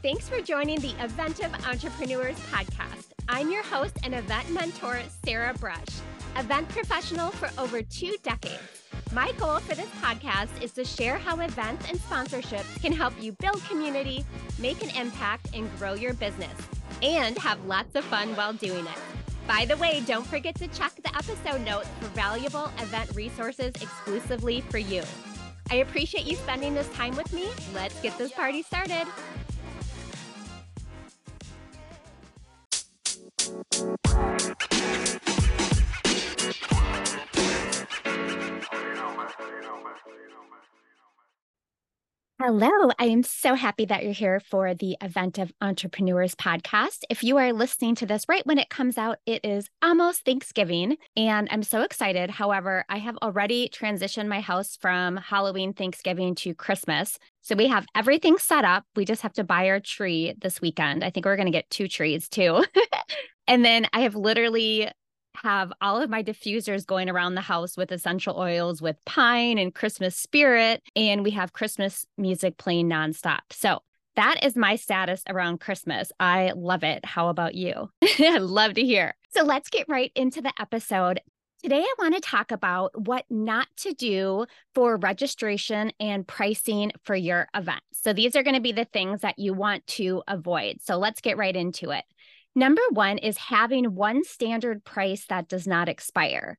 Thanks for joining the Eventive Entrepreneurs Podcast. I'm your host and event mentor, Sarah Brush, event professional for over two decades. My goal for this podcast is to share how events and sponsorships can help you build community, make an impact, and grow your business, and have lots of fun while doing it. By the way, don't forget to check the episode notes for valuable event resources exclusively for you. I appreciate you spending this time with me. Let's get this party started. Hello, I am so happy that you're here for the Eventive Entrepreneurs podcast. If you are listening to this right when it comes out, it is almost Thanksgiving, and I'm so excited. However, I have already transitioned my house from Halloween, Thanksgiving to Christmas. So we have everything set up. We just have to buy our tree this weekend. I think we're going to get two trees too. and then I have literally have all of my diffusers going around the house with essential oils with pine and Christmas spirit. And we have Christmas music playing nonstop. So that is my status around Christmas. I love it. How about you? I love to hear. So let's get right into the episode. Today, I want to talk about what not to do for registration and pricing for your event. So, these are going to be the things that you want to avoid. So, let's get right into it. Number one is having one standard price that does not expire.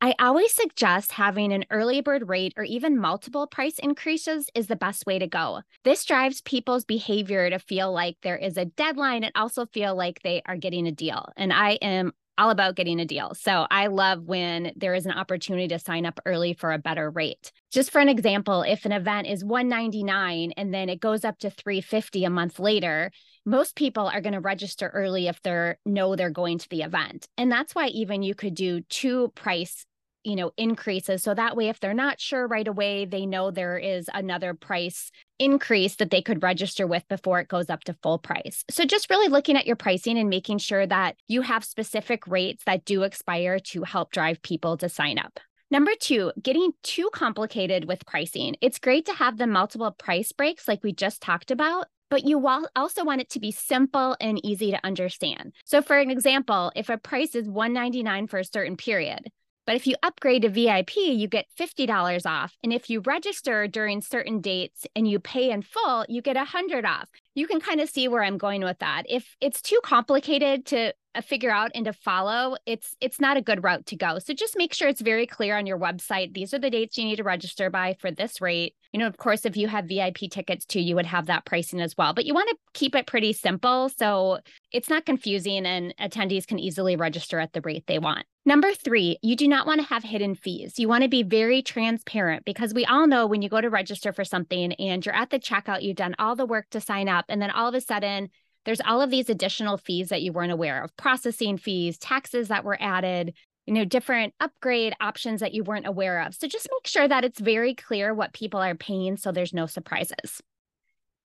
I always suggest having an early bird rate or even multiple price increases is the best way to go. This drives people's behavior to feel like there is a deadline and also feel like they are getting a deal. And I am all about getting a deal. So I love when there is an opportunity to sign up early for a better rate. Just for an example, if an event is 199 and then it goes up to 350 a month later, most people are going to register early if they're know they're going to the event. And that's why even you could do two price you know increases so that way if they're not sure right away they know there is another price increase that they could register with before it goes up to full price so just really looking at your pricing and making sure that you have specific rates that do expire to help drive people to sign up Number two, getting too complicated with pricing. It's great to have the multiple price breaks like we just talked about, but you also want it to be simple and easy to understand. So, for an example, if a price is 199 for a certain period, but if you upgrade to VIP, you get $50 off. And if you register during certain dates and you pay in full, you get 100 off. You can kind of see where I'm going with that. If it's too complicated to figure out and to follow, it's it's not a good route to go. So just make sure it's very clear on your website. These are the dates you need to register by for this rate. You know, of course, if you have VIP tickets too, you would have that pricing as well. But you want to keep it pretty simple so it's not confusing and attendees can easily register at the rate they want. Number three, you do not want to have hidden fees. You want to be very transparent because we all know when you go to register for something and you're at the checkout, you've done all the work to sign up, and then all of a sudden, there's all of these additional fees that you weren't aware of processing fees, taxes that were added, you know, different upgrade options that you weren't aware of. So just make sure that it's very clear what people are paying so there's no surprises.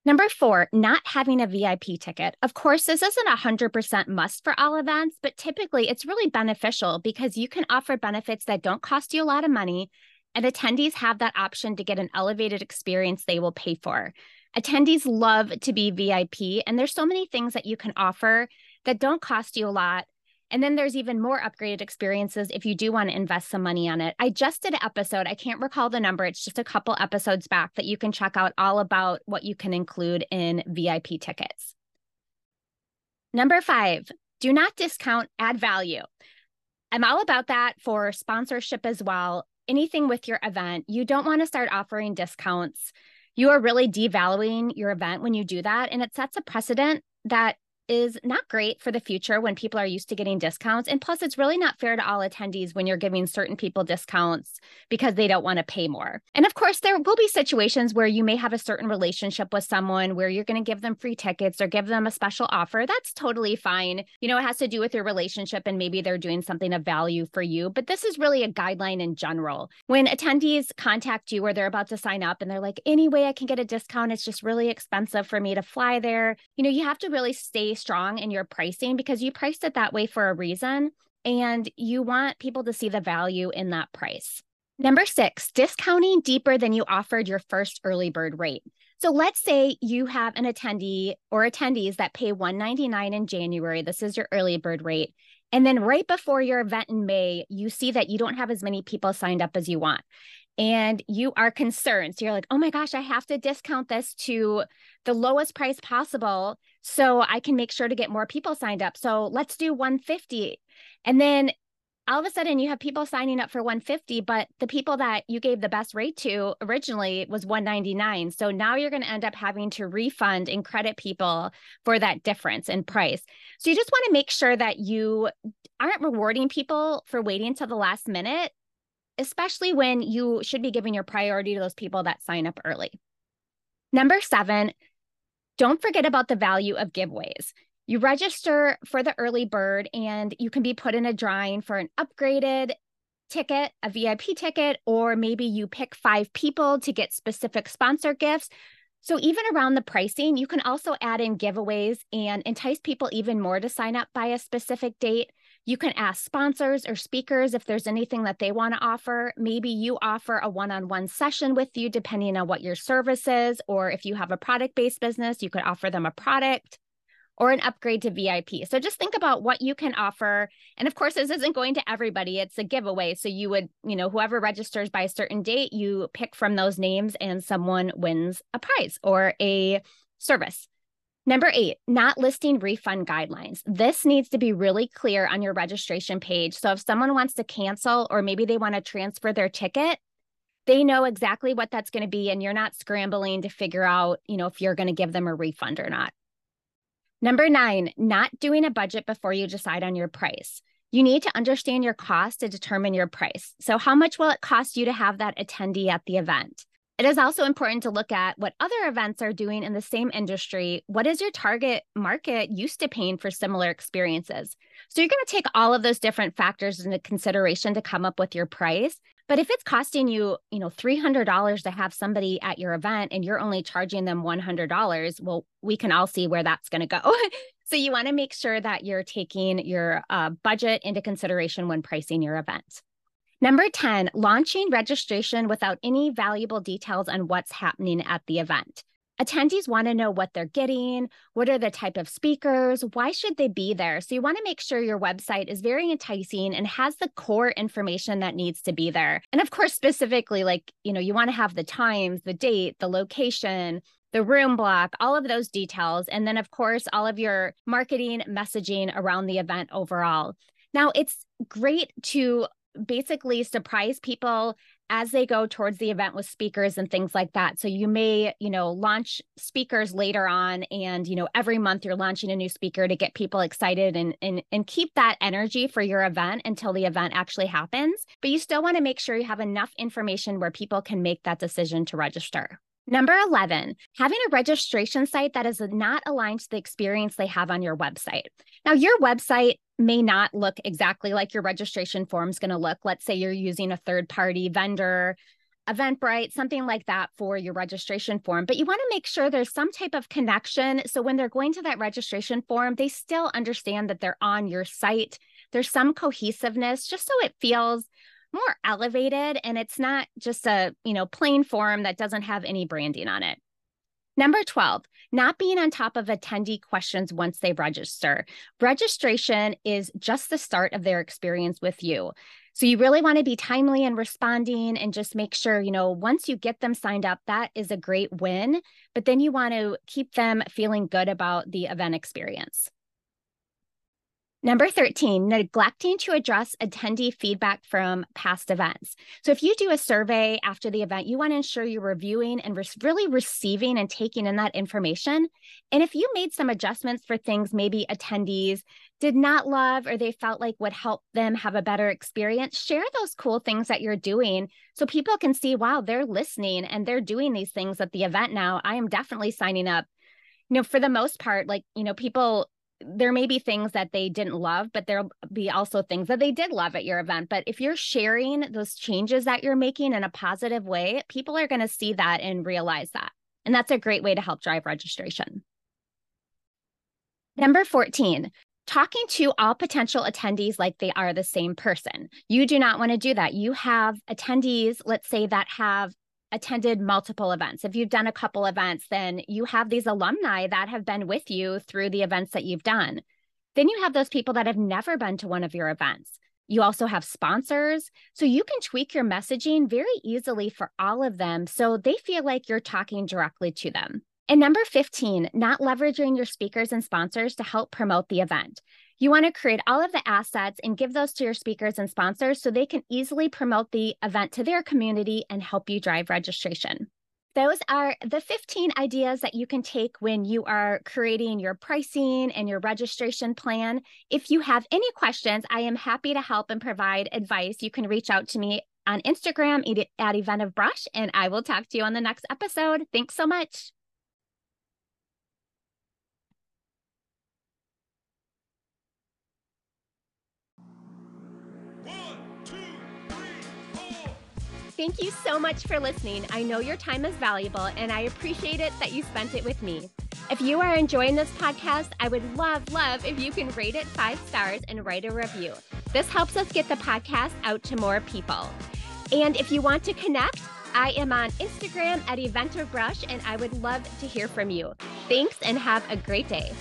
Number four, not having a VIP ticket. Of course, this isn't a 100% must for all events, but typically it's really beneficial because you can offer benefits that don't cost you a lot of money, and attendees have that option to get an elevated experience they will pay for. Attendees love to be VIP, and there's so many things that you can offer that don't cost you a lot and then there's even more upgraded experiences if you do want to invest some money on it. I just did an episode, I can't recall the number, it's just a couple episodes back that you can check out all about what you can include in VIP tickets. Number five, do not discount, add value. I'm all about that for sponsorship as well. Anything with your event, you don't want to start offering discounts. You are really devaluing your event when you do that. And it sets a precedent that is not great for the future when people are used to getting discounts. And plus, it's really not fair to all attendees when you're giving certain people discounts because they don't want to pay more. And of course, there will be situations where you may have a certain relationship with someone where you're going to give them free tickets or give them a special offer. That's totally fine. You know, it has to do with your relationship and maybe they're doing something of value for you. But this is really a guideline in general. When attendees contact you or they're about to sign up and they're like, any way I can get a discount, it's just really expensive for me to fly there. You know, you have to really stay strong in your pricing because you priced it that way for a reason and you want people to see the value in that price. Number six, discounting deeper than you offered your first early bird rate. So let's say you have an attendee or attendees that pay 199 in January. This is your early bird rate. And then right before your event in May, you see that you don't have as many people signed up as you want. And you are concerned. So you're like, oh my gosh, I have to discount this to the lowest price possible so I can make sure to get more people signed up. So let's do 150. And then all of a sudden you have people signing up for 150 but the people that you gave the best rate to originally was 199 so now you're going to end up having to refund and credit people for that difference in price so you just want to make sure that you aren't rewarding people for waiting until the last minute especially when you should be giving your priority to those people that sign up early number 7 don't forget about the value of giveaways you register for the early bird and you can be put in a drawing for an upgraded ticket, a VIP ticket, or maybe you pick five people to get specific sponsor gifts. So, even around the pricing, you can also add in giveaways and entice people even more to sign up by a specific date. You can ask sponsors or speakers if there's anything that they want to offer. Maybe you offer a one on one session with you, depending on what your service is, or if you have a product based business, you could offer them a product or an upgrade to VIP. So just think about what you can offer. And of course, this isn't going to everybody, it's a giveaway. So you would, you know, whoever registers by a certain date, you pick from those names and someone wins a prize or a service. Number eight, not listing refund guidelines. This needs to be really clear on your registration page. So if someone wants to cancel or maybe they want to transfer their ticket, they know exactly what that's going to be and you're not scrambling to figure out, you know, if you're going to give them a refund or not. Number nine, not doing a budget before you decide on your price. You need to understand your cost to determine your price. So, how much will it cost you to have that attendee at the event? It is also important to look at what other events are doing in the same industry. What is your target market used to paying for similar experiences? So, you're going to take all of those different factors into consideration to come up with your price. But if it's costing you, you know, $300 to have somebody at your event and you're only charging them $100, well, we can all see where that's going to go. so you want to make sure that you're taking your uh, budget into consideration when pricing your event. Number 10, launching registration without any valuable details on what's happening at the event. Attendees want to know what they're getting, what are the type of speakers, why should they be there? So you want to make sure your website is very enticing and has the core information that needs to be there. And of course, specifically like, you know, you want to have the times, the date, the location, the room block, all of those details. And then, of course, all of your marketing messaging around the event overall. Now, it's great to basically surprise people as they go towards the event with speakers and things like that. So you may, you know, launch speakers later on and, you know, every month you're launching a new speaker to get people excited and and and keep that energy for your event until the event actually happens. But you still want to make sure you have enough information where people can make that decision to register. Number 11, having a registration site that is not aligned to the experience they have on your website. Now, your website may not look exactly like your registration form is going to look. Let's say you're using a third party vendor, Eventbrite, something like that for your registration form. But you want to make sure there's some type of connection. So when they're going to that registration form, they still understand that they're on your site. There's some cohesiveness just so it feels more elevated and it's not just a, you know, plain form that doesn't have any branding on it. Number 12, not being on top of attendee questions once they register. Registration is just the start of their experience with you. So you really want to be timely in responding and just make sure, you know, once you get them signed up, that is a great win. But then you want to keep them feeling good about the event experience. Number 13, neglecting to address attendee feedback from past events. So, if you do a survey after the event, you want to ensure you're reviewing and re- really receiving and taking in that information. And if you made some adjustments for things maybe attendees did not love or they felt like would help them have a better experience, share those cool things that you're doing so people can see, wow, they're listening and they're doing these things at the event now. I am definitely signing up you know, for the most part, like, you know, people there may be things that they didn't love, but there'll be also things that they did love at your event. But if you're sharing those changes that you're making in a positive way, people are going to see that and realize that. And that's a great way to help drive registration. Number 14, talking to all potential attendees like they are the same person. You do not want to do that. You have attendees, let's say, that have attended multiple events. If you've done a couple events, then you have these alumni that have been with you through the events that you've done. Then you have those people that have never been to one of your events. You also have sponsors. So you can tweak your messaging very easily for all of them so they feel like you're talking directly to them. And number 15, not leveraging your speakers and sponsors to help promote the event. You want to create all of the assets and give those to your speakers and sponsors so they can easily promote the event to their community and help you drive registration. Those are the 15 ideas that you can take when you are creating your pricing and your registration plan. If you have any questions, I am happy to help and provide advice. You can reach out to me on Instagram at Eventive Brush, and I will talk to you on the next episode. Thanks so much. Thank you so much for listening. I know your time is valuable, and I appreciate it that you spent it with me. If you are enjoying this podcast, I would love, love if you can rate it five stars and write a review. This helps us get the podcast out to more people. And if you want to connect, I am on Instagram at Eventive Brush, and I would love to hear from you. Thanks and have a great day.